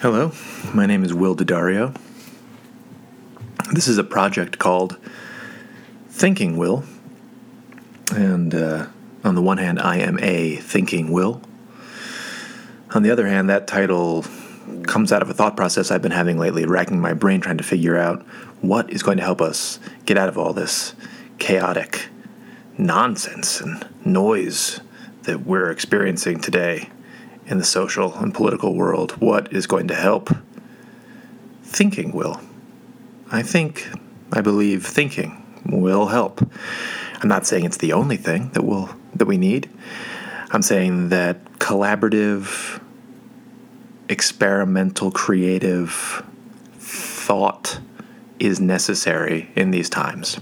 Hello, my name is Will Daddario. This is a project called Thinking Will. And uh, on the one hand, I am a thinking will. On the other hand, that title comes out of a thought process I've been having lately, racking my brain trying to figure out what is going to help us get out of all this chaotic nonsense and noise that we're experiencing today in the social and political world, what is going to help? Thinking will. I think, I believe thinking will help. I'm not saying it's the only thing that will that we need. I'm saying that collaborative, experimental, creative thought is necessary in these times.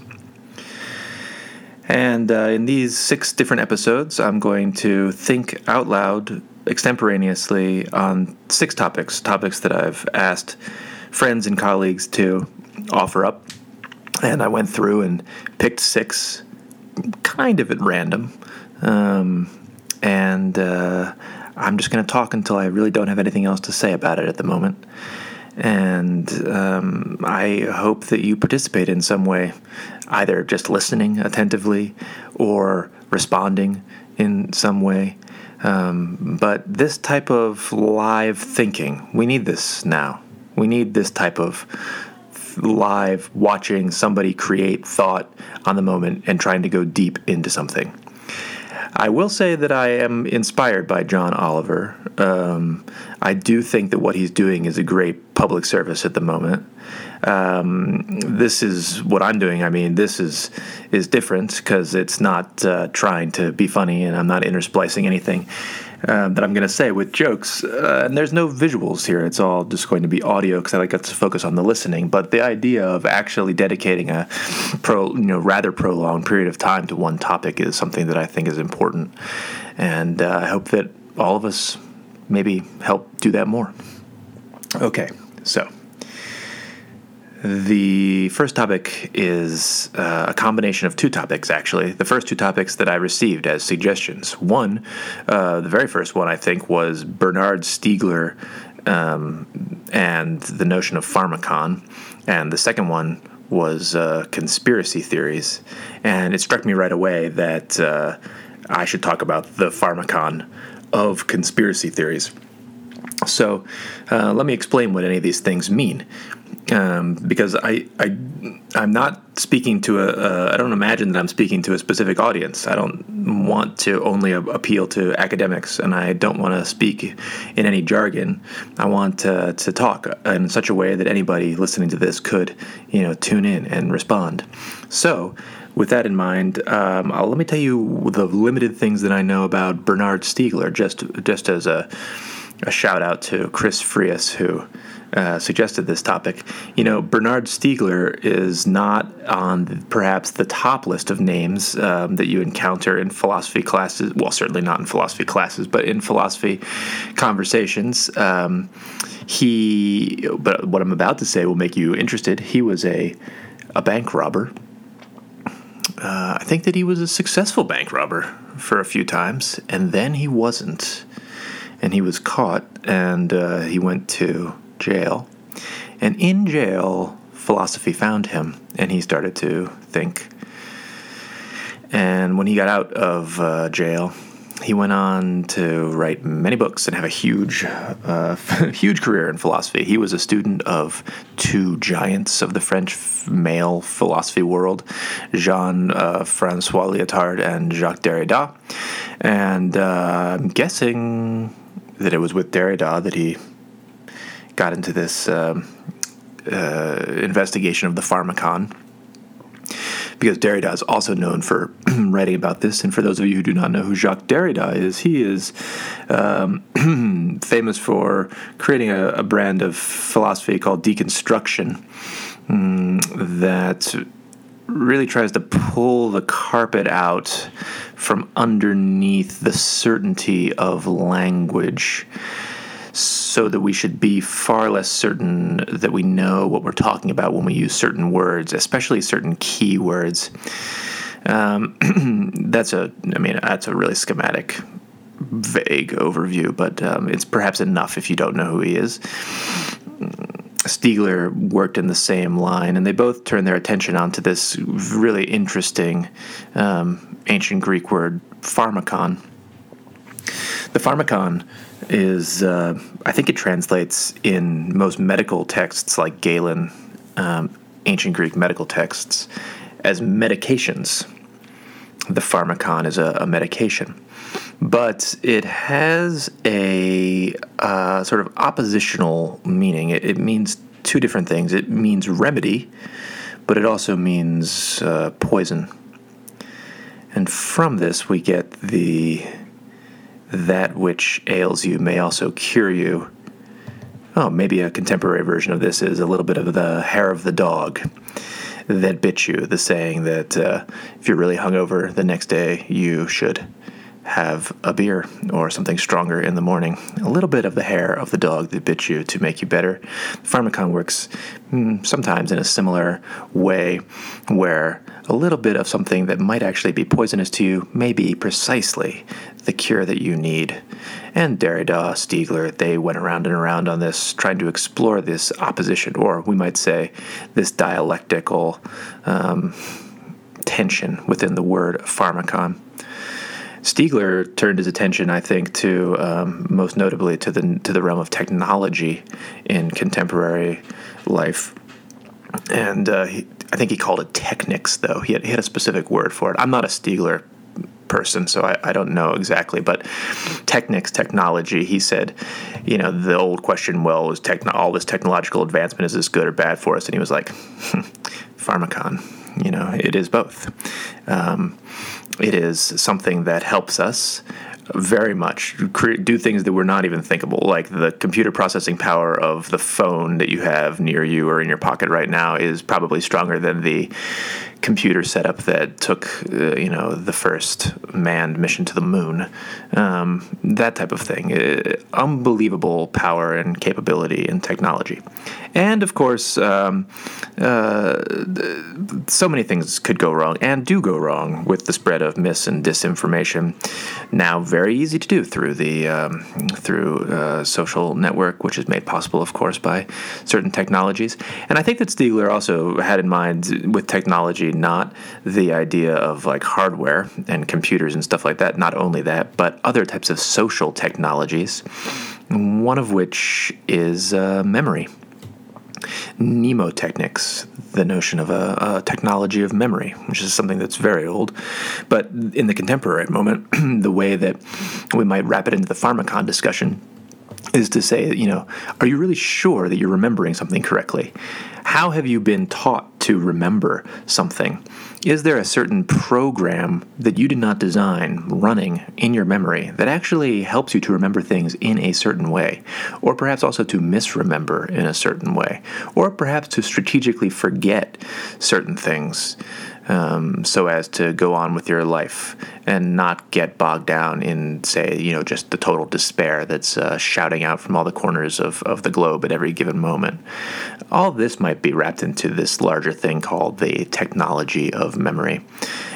And uh, in these six different episodes, I'm going to think out loud extemporaneously on six topics, topics that I've asked friends and colleagues to offer up. And I went through and picked six kind of at random. Um, and uh, I'm just going to talk until I really don't have anything else to say about it at the moment. And um, I hope that you participate in some way, either just listening attentively or responding in some way. Um, but this type of live thinking, we need this now. We need this type of live watching somebody create thought on the moment and trying to go deep into something. I will say that I am inspired by John Oliver. Um, I do think that what he's doing is a great public service at the moment. Um, this is what I'm doing. I mean, this is is different because it's not uh, trying to be funny, and I'm not intersplicing anything uh, that I'm going to say with jokes. Uh, and there's no visuals here. It's all just going to be audio because I like to focus on the listening. But the idea of actually dedicating a pro, you know, rather prolonged period of time to one topic is something that I think is important, and uh, I hope that all of us maybe help do that more. Okay, so. The first topic is uh, a combination of two topics, actually. The first two topics that I received as suggestions. One, uh, the very first one, I think, was Bernard Stiegler um, and the notion of pharmakon. And the second one was uh, conspiracy theories. And it struck me right away that uh, I should talk about the pharmakon of conspiracy theories. So, uh, let me explain what any of these things mean um, because I, I I'm not speaking to a, don't imagine that I'm speaking to a specific audience. I don't want to only appeal to academics, and I don't want to speak in any jargon. I want to, to talk in such a way that anybody listening to this could you know tune in and respond. So. With that in mind, um, let me tell you the limited things that I know about Bernard Stiegler, just just as a, a shout out to Chris Frias, who uh, suggested this topic. You know, Bernard Stiegler is not on perhaps the top list of names um, that you encounter in philosophy classes. Well, certainly not in philosophy classes, but in philosophy conversations. Um, he, but what I'm about to say will make you interested. He was a a bank robber. Uh, I think that he was a successful bank robber for a few times, and then he wasn't. And he was caught, and uh, he went to jail. And in jail, philosophy found him, and he started to think. And when he got out of uh, jail, he went on to write many books and have a huge, uh, huge career in philosophy. He was a student of two giants of the French male philosophy world, Jean uh, Francois Lyotard and Jacques Derrida. And uh, I'm guessing that it was with Derrida that he got into this um, uh, investigation of the pharmacon because Derrida is also known for writing about this. And for those of you who do not know who Jacques Derrida is, he is um, famous for creating a, a, brand of philosophy called deconstruction um, that really tries to pull the carpet out from underneath the certainty of language so that we should be far less certain that we know what we're talking about when we use certain words, especially certain key words. Um, that's a, I mean, that's a really schematic vague overview, but um, it's perhaps enough if you don't know who he is. Stiegler worked in the same line, and they both turned their attention onto this really interesting um, ancient Greek word, pharmakon. The pharmakon is, uh, I think it translates in most medical texts like Galen, um, ancient Greek medical texts, as medications. The pharmakon is a, a medication. But it has a uh, sort of oppositional meaning. It, it, means two different things. It means remedy, but it also means uh, poison. And from this, we get the that which ails you may also cure you. Oh, maybe a contemporary version of this is a little bit of the hair of the dog that bit you, the saying that uh, if you're really hungover the next day, you should have a beer or something stronger in the morning. A little bit of the hair of the dog that bit you to make you better. Pharmakon works mm, sometimes in a similar way where a little bit of something that might actually be poisonous to you may be precisely the cure that you need. And Derrida, Stiegler, they went around and around on this, trying to explore this opposition, or we might say this dialectical um, tension within the word pharmakon. Stiegler turned his attention, I think, to um, most notably to the to the realm of technology in contemporary life, and uh, he, I think he called it technics. Though he had, he had a specific word for it. I'm not a Stiegler person, so I, I don't know exactly. But technics, technology, he said, you know, the old question, well, is techno- all this technological advancement, is this good or bad for us? And he was like, pharmakon, you know, it is both. Um, it is something that helps us very much do things that were not even thinkable like the computer processing power of the phone that you have near you or in your pocket right now is probably stronger than the computer setup that took uh, you know the first manned mission to the moon. Um, that type of thing. Uh, unbelievable power and capability and technology. And of course um, uh, so many things could go wrong and do go wrong with the spread of mis and disinformation. Now very easy to do through the um, through uh, social network which is made possible of course by certain technologies. And I think that Stiegler also had in mind with technology not the idea of like hardware and computers and stuff like that, not only that, but other types of social technologies, one of which is uh, memory. Mnemotechnics, the notion of a, a, technology of memory, which is something that's very old. But in the contemporary moment, the way that we might wrap it into the pharmakon discussion is to say, you know, are you really sure that you're remembering something correctly? How have you been taught to remember something? Is there a certain program that you did not design running in your memory that actually helps you to remember things in a certain way? Or perhaps also to misremember in a certain way? Or perhaps to strategically forget certain things? Um, so as to go on with your life and not get bogged down in, say, you know, just the total despair that's uh, shouting out from all the corners of, of the globe at every given moment. All this might be wrapped into this larger thing called the technology of memory.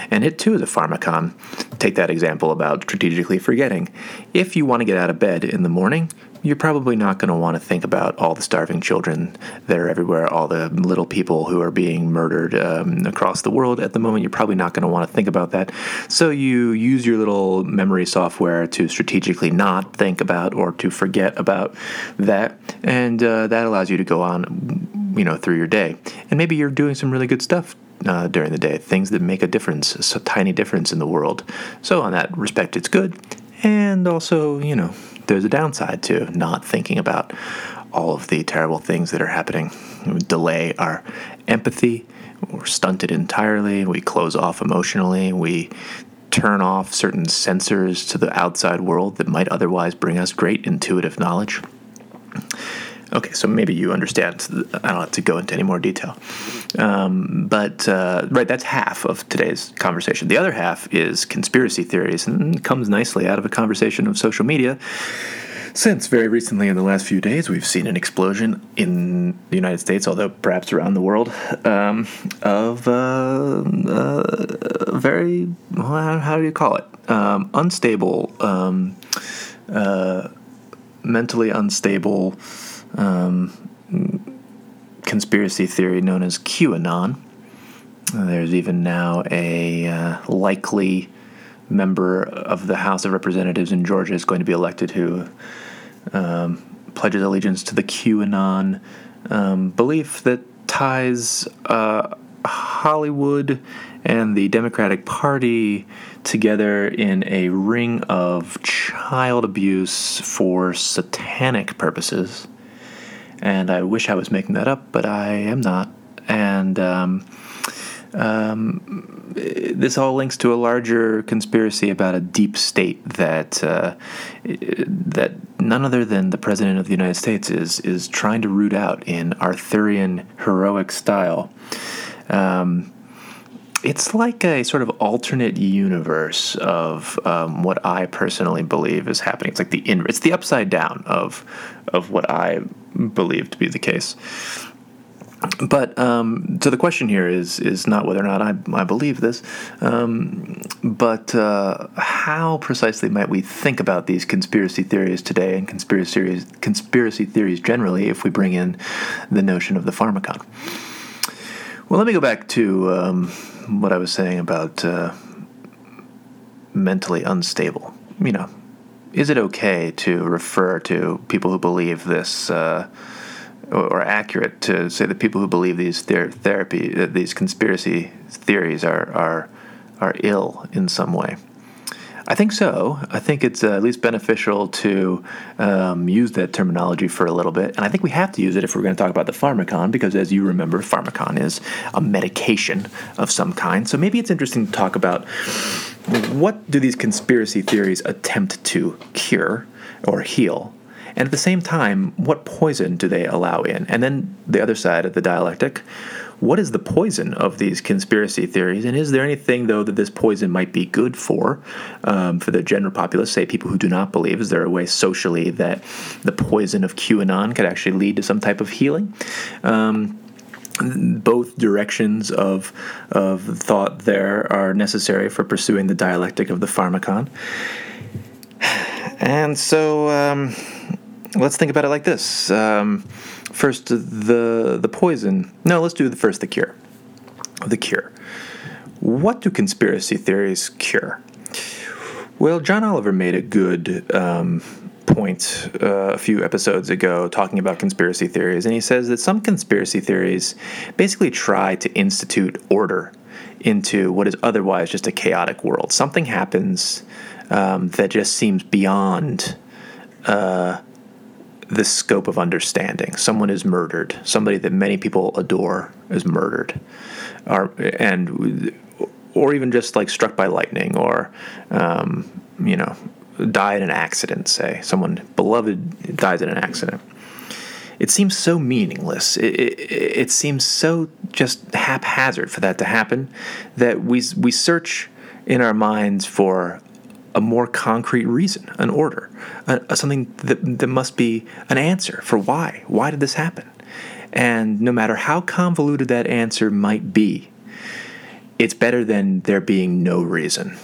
And it too is a pharmakon. Take that example about strategically forgetting. If you want to get out of bed in the morning, you're probably not going to want to think about all the starving children that are everywhere, all the little people who are being murdered um, across the world at the moment. You're probably not going to want to think about that. So you use your little memory software to strategically not think about or to forget about that, and uh, that allows you to go on, you know, through your day. And maybe you're doing some really good stuff uh, during the day, things that make a difference, a tiny difference in the world. So, on that respect, it's good. And also, you know, there's a downside to not thinking about all of the terrible things that are happening. We delay our empathy, we're stunted entirely, we close off emotionally, we turn off certain sensors to the outside world that might otherwise bring us great intuitive knowledge. Okay, so maybe you understand. I don't have to go into any more detail. Um, but, uh, right, that's half of today's conversation. The other half is conspiracy theories and comes nicely out of a conversation of social media. Since very recently, in the last few days, we've seen an explosion in the United States, although perhaps around the world, um, of uh, uh, very, well, how do you call it? um, unstable, um, uh, mentally unstable um, conspiracy theory known as QAnon. There's even now a uh, likely member of the House of Representatives in Georgia is going to be elected who um, pledges allegiance to the QAnon um, belief that ties uh, Hollywood and the Democratic Party together in a ring of child abuse for satanic purposes. And I wish I was making that up, but I am not. And um, um, this all links to a larger conspiracy about a deep state that uh, that none other than the president of the United States is is trying to root out in Arthurian heroic style. Um, it's like a sort of alternate universe of um, what I personally believe is happening. It's like the in, it's the upside down of of what I believe to be the case. But um, so the question here is is not whether or not I, I believe this, um, but uh, how precisely might we think about these conspiracy theories today and conspiracy theories, conspiracy theories generally if we bring in the notion of the pharmakon? Well, let me go back to um, what I was saying about uh, mentally unstable. You know, is it okay to refer to people who believe this? Uh, or accurate to say that people who believe these ther- therapy, uh, these conspiracy theories are, are, are ill in some way. I think so. I think it's uh, at least beneficial to um, use that terminology for a little bit. And I think we have to use it if we're going to talk about the pharmakon, because as you remember, pharmakon is a medication of some kind. So maybe it's interesting to talk about what do these conspiracy theories attempt to cure or heal? And at the same time, what poison do they allow in? And then the other side of the dialectic, what is the poison of these conspiracy theories? And is there anything, though, that this poison might be good for, um, for the general populace, say people who do not believe? Is there a way socially that the poison of QAnon could actually lead to some type of healing? Um, both directions of of thought there are necessary for pursuing the dialectic of the pharmakon. And so, um, let's think about it like this. Um, first, the the poison. No, let's do the first the cure. The cure. What do conspiracy theories cure? Well, John Oliver made a good um, point uh, a few episodes ago talking about conspiracy theories, and he says that some conspiracy theories basically try to institute order into what is otherwise just a chaotic world. Something happens um, that just seems beyond. Uh, the scope of understanding. Someone is murdered. Somebody that many people adore is murdered, or, and or even just like struck by lightning, or um, you know, die in an accident. Say someone beloved dies in an accident. It seems so meaningless. It, it, it seems so just haphazard for that to happen that we we search in our minds for a more concrete reason, an order, a, a something that, that must be an answer for why. Why did this happen? And no matter how convoluted that answer might be, it's better than there being no reason.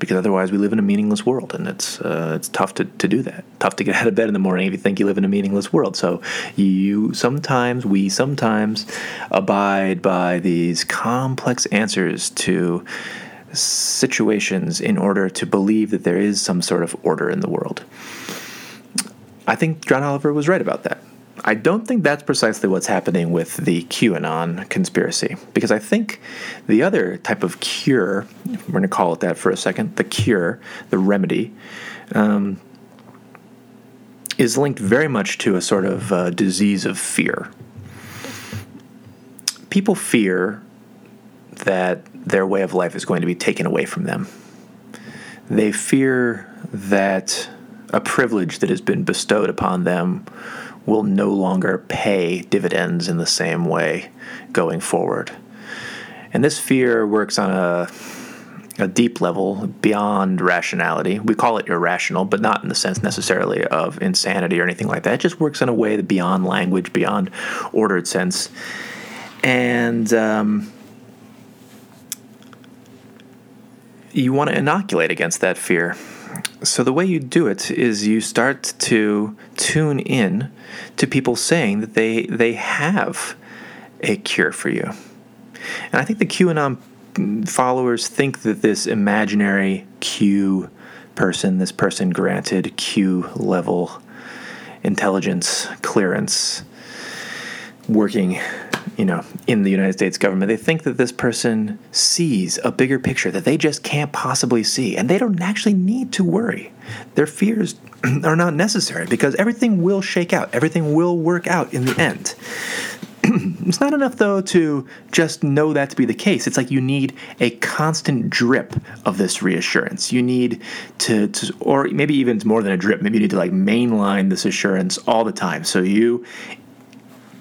Because otherwise, we live in a meaningless world, and it's uh, it's tough to, to do that. Tough to get out of bed in the morning if you think you live in a meaningless world. So you sometimes, we sometimes, abide by these complex answers to situations in order to believe that there is some sort of order in the world. I think John Oliver was right about that. I don't think that's precisely what's happening with the QAnon conspiracy, because I think the other type of cure, we're going to call it that for a second, the cure, the remedy, um, is linked very much to a sort of uh, disease of fear. People fear that their way of life is going to be taken away from them. They fear that a privilege that has been bestowed upon them will no longer pay dividends in the same way going forward. And this fear works on a, a deep level beyond rationality. We call it irrational, but not in the sense necessarily of insanity or anything like that. It just works in a way that beyond language, beyond ordered sense. And um, you want to inoculate against that fear. So the way you do it is you start to tune in to people saying that they they have a cure for you. And I think the QAnon followers think that this imaginary Q person, this person granted Q level intelligence clearance, working, you know, in the United States government, they think that this person sees a bigger picture that they just can't possibly see, and they don't actually need to worry. Their fears are not necessary because everything will shake out, everything will work out in the end. it's not enough though to just know that to be the case. It's like you need a constant drip of this reassurance. You need to, to, or maybe even more than a drip. Maybe you need to like mainline this assurance all the time. So you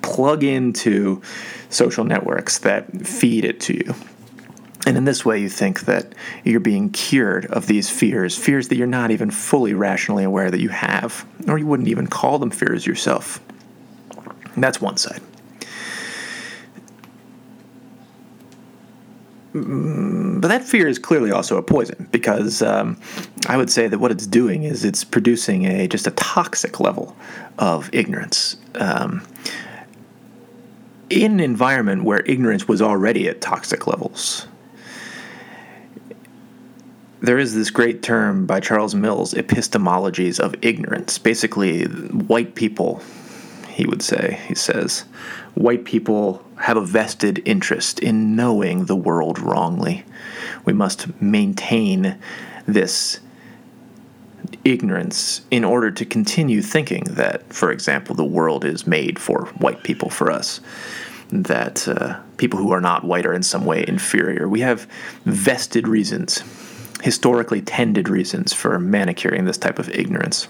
plug into social networks that feed it to you. And in this way, you think that you're being cured of these fears, fears that you're not even fully rationally aware that you have, or you wouldn't even call them fears yourself. And that's one side. Mm, but that fear is clearly also a poison because um, I would say that what it's doing is it's producing a just a toxic level of ignorance. Um, in an environment where ignorance was already at toxic levels. There is this great term by Charles Mills, epistemologies of ignorance. Basically, white people, he would say, he says, white people have a vested interest in knowing the world wrongly. We must maintain this ignorance in order to continue thinking that, for example, the world is made for white people, for us, that uh, people who are not white are in some way inferior. We have vested reasons, historically tended reasons for manicuring this type of ignorance.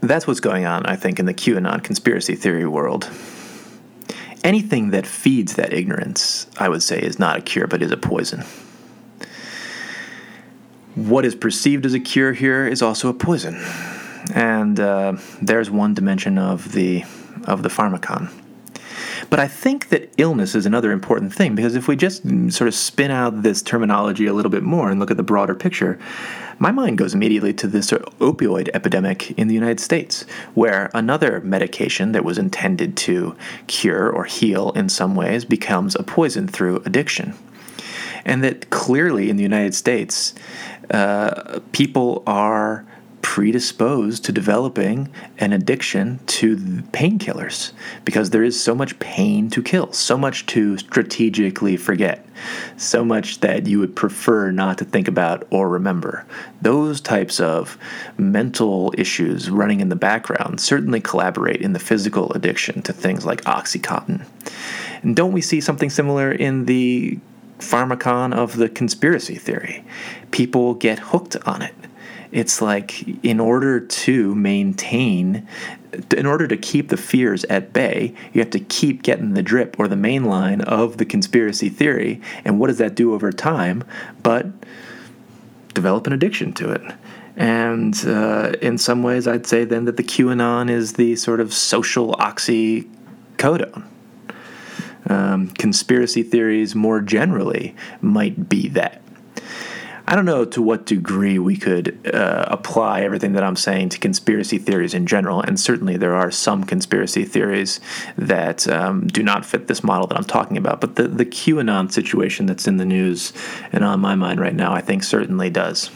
That's what's going on, I think, in the QAnon conspiracy theory world. Anything that feeds that ignorance, I would say, is not a cure, but is a poison. What is perceived as a cure here is also a poison, and uh, there's one dimension of the of the pharmakon. But I think that illness is another important thing because if we just sort of spin out this terminology a little bit more and look at the broader picture, my mind goes immediately to this opioid epidemic in the United States, where another medication that was intended to cure or heal in some ways becomes a poison through addiction. And that clearly in the United States, uh, people are predisposed to developing an addiction to painkillers because there is so much pain to kill, so much to strategically forget, so much that you would prefer not to think about or remember. Those types of mental issues running in the background certainly collaborate in the physical addiction to things like Oxycontin. And don't we see something similar in the pharmakon of the conspiracy theory? People get hooked on it it's like in order to maintain in order to keep the fears at bay, you have to keep getting the drip or the main line of the conspiracy theory. And what does that do over time? But develop an addiction to it. And uh, in some ways, I'd say then that the QAnon is the sort of social oxycodone. Um, conspiracy theories more generally might be that. I don't know to what degree we could uh, apply everything that I'm saying to conspiracy theories in general, and certainly there are some conspiracy theories that um, do not fit this model that I'm talking about. But the, the QAnon situation that's in the news and on my mind right now, I think certainly does.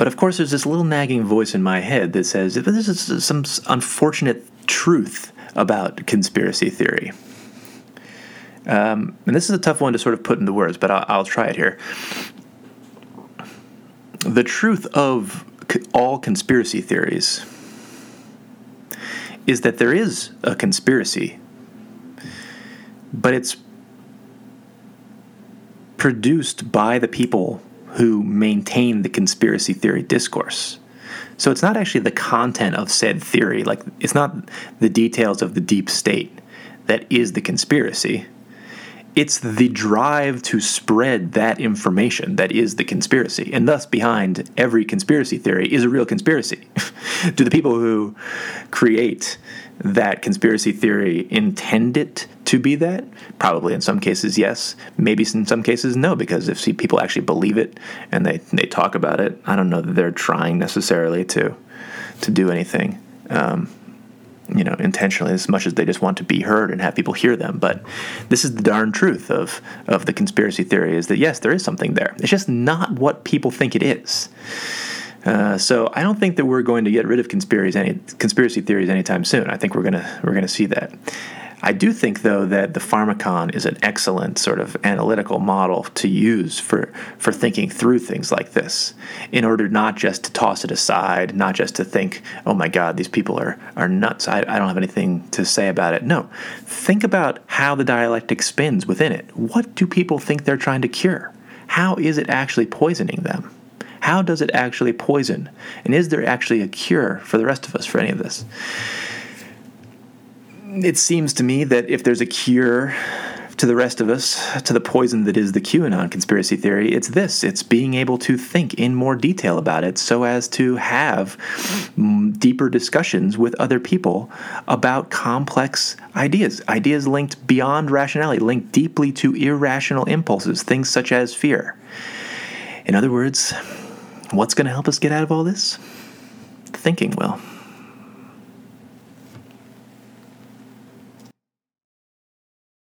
But of course, there's this little nagging voice in my head that says, this is some unfortunate truth about conspiracy theory. Um, and this is a tough one to sort of put into words, but I'll, I'll try it here. The truth of all conspiracy theories is that there is a conspiracy, but it's produced by the people who maintain the conspiracy theory discourse. So it's not actually the content of said theory, like it's not the details of the deep state that is the conspiracy it's the drive to spread that information that is the conspiracy. And thus, behind every conspiracy theory is a real conspiracy. Do the people who create that conspiracy theory intend it to be that? Probably in some cases, yes. Maybe in some cases, no, because if people actually believe it and they, they talk about it, I don't know that they're trying necessarily to, to do anything. Um, you know, intentionally as much as they just want to be heard and have people hear them. But this is the darn truth of of the conspiracy theory is that yes, there is something there. It's just not what people think it is. Uh, so I don't think that we're going to get rid of conspiracies any conspiracy theories anytime soon. I think we're gonna we're gonna see that. I do think, though, that the pharmakon is an excellent sort of analytical model to use for, for thinking through things like this, in order not just to toss it aside, not just to think, oh my God, these people are, are nuts, I, I don't have anything to say about it. No, think about how the dialectic spins within it. What do people think they're trying to cure? How is it actually poisoning them? How does it actually poison? And is there actually a cure for the rest of us for any of this? It seems to me that if there's a cure to the rest of us, to the poison that is the QAnon conspiracy theory, it's this it's being able to think in more detail about it so as to have deeper discussions with other people about complex ideas, ideas linked beyond rationality, linked deeply to irrational impulses, things such as fear. In other words, what's going to help us get out of all this? Thinking will.